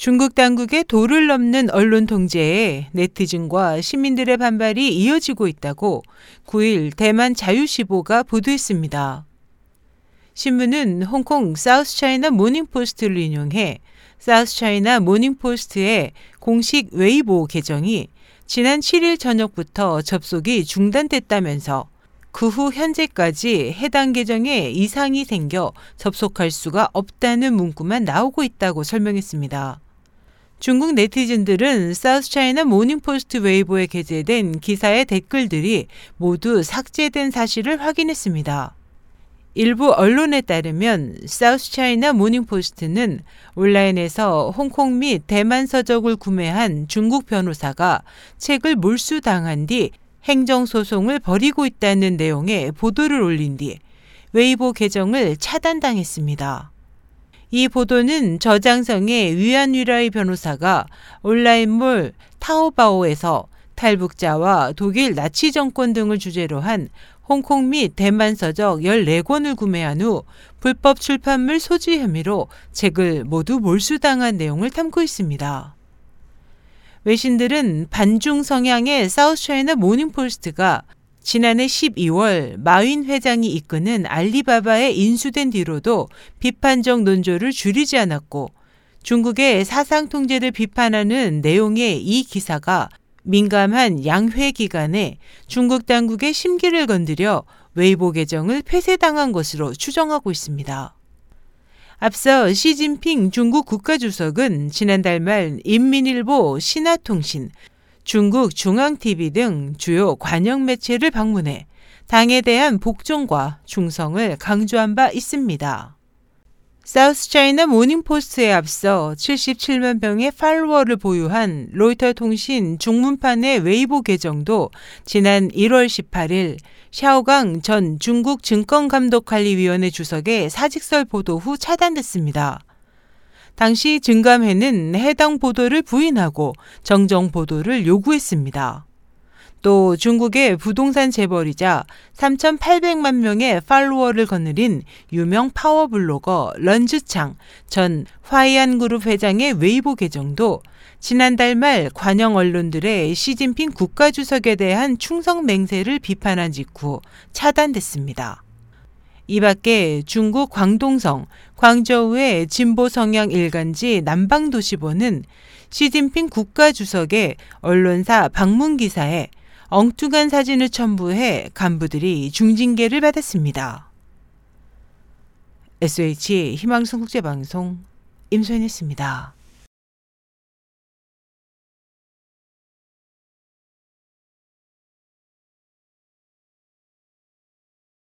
중국 당국의 도를 넘는 언론 통제에 네티즌과 시민들의 반발이 이어지고 있다고 9일 대만 자유시보가 보도했습니다. 신문은 홍콩 사우스차이나 모닝포스트를 인용해 사우스차이나 모닝포스트의 공식 웨이보 계정이 지난 7일 저녁부터 접속이 중단됐다면서 그 후 현재까지 해당 계정에 이상이 생겨 접속할 수가 없다는 문구만 나오고 있다고 설명했습니다. 중국 네티즌들은 사우스차이나 모닝포스트 웨이보에 게재된 기사의 댓글들이 모두 삭제된 사실을 확인했습니다. 일부 언론에 따르면 사우스차이나 모닝포스트는 온라인에서 홍콩 및 대만 서적을 구매한 중국 변호사가 책을 몰수당한 뒤 행정소송을 벌이고 있다는 내용의 보도를 올린 뒤 웨이보 계정을 차단당했습니다. 이 보도는 저장성의 위안위라이 변호사가 온라인몰 타오바오에서 탈북자와 독일 나치 정권 등을 주제로 한 홍콩 및 대만 서적 14권을 구매한 후 불법 출판물 소지 혐의로 책을 모두 몰수당한 내용을 탐구했습니다. 외신들은 반중 성향의 사우스차이나 모닝포스트가 지난해 12월 마윈 회장이 이끄는 알리바바에 인수된 뒤로도 비판적 논조를 줄이지 않았고 중국의 사상 통제를 비판하는 내용의 이 기사가 민감한 양회 기간에 중국 당국의 심기를 건드려 웨이보 계정을 폐쇄당한 것으로 추정하고 있습니다. 앞서 시진핑 중국 국가주석은 지난달 말 인민일보, 신화통신, 중국 중앙TV 등 주요 관영 매체를 방문해 당에 대한 복종과 충성을 강조한 바 있습니다. 사우스 차이나 모닝포스트에 앞서 77만 명의 팔로워를 보유한 로이터 통신 중문판의 웨이보 계정도 지난 1월 18일 샤오강 전 중국 증권감독관리위원회 주석의 사직설 보도 후 차단됐습니다. 당시 증감회는 해당 보도를 부인하고 정정 보도를 요구했습니다. 또 중국의 부동산 재벌이자 3,800만 명의 팔로워를 거느린 유명 파워블로거 런즈창 전 화이안 그룹 회장의 웨이보 계정도 지난달 말 관영 언론들의 시진핑 국가주석에 대한 충성 맹세를 비판한 직후 차단됐습니다. 이 밖에 중국 광동성, 광저우의 진보 성향 일간지 남방도시보는 시진핑 국가주석의 언론사 방문 기사에 엉뚱한 사진을 첨부해 간부들이 중징계를 받았습니다. SH 희망성 국제방송 임소연이었습니다.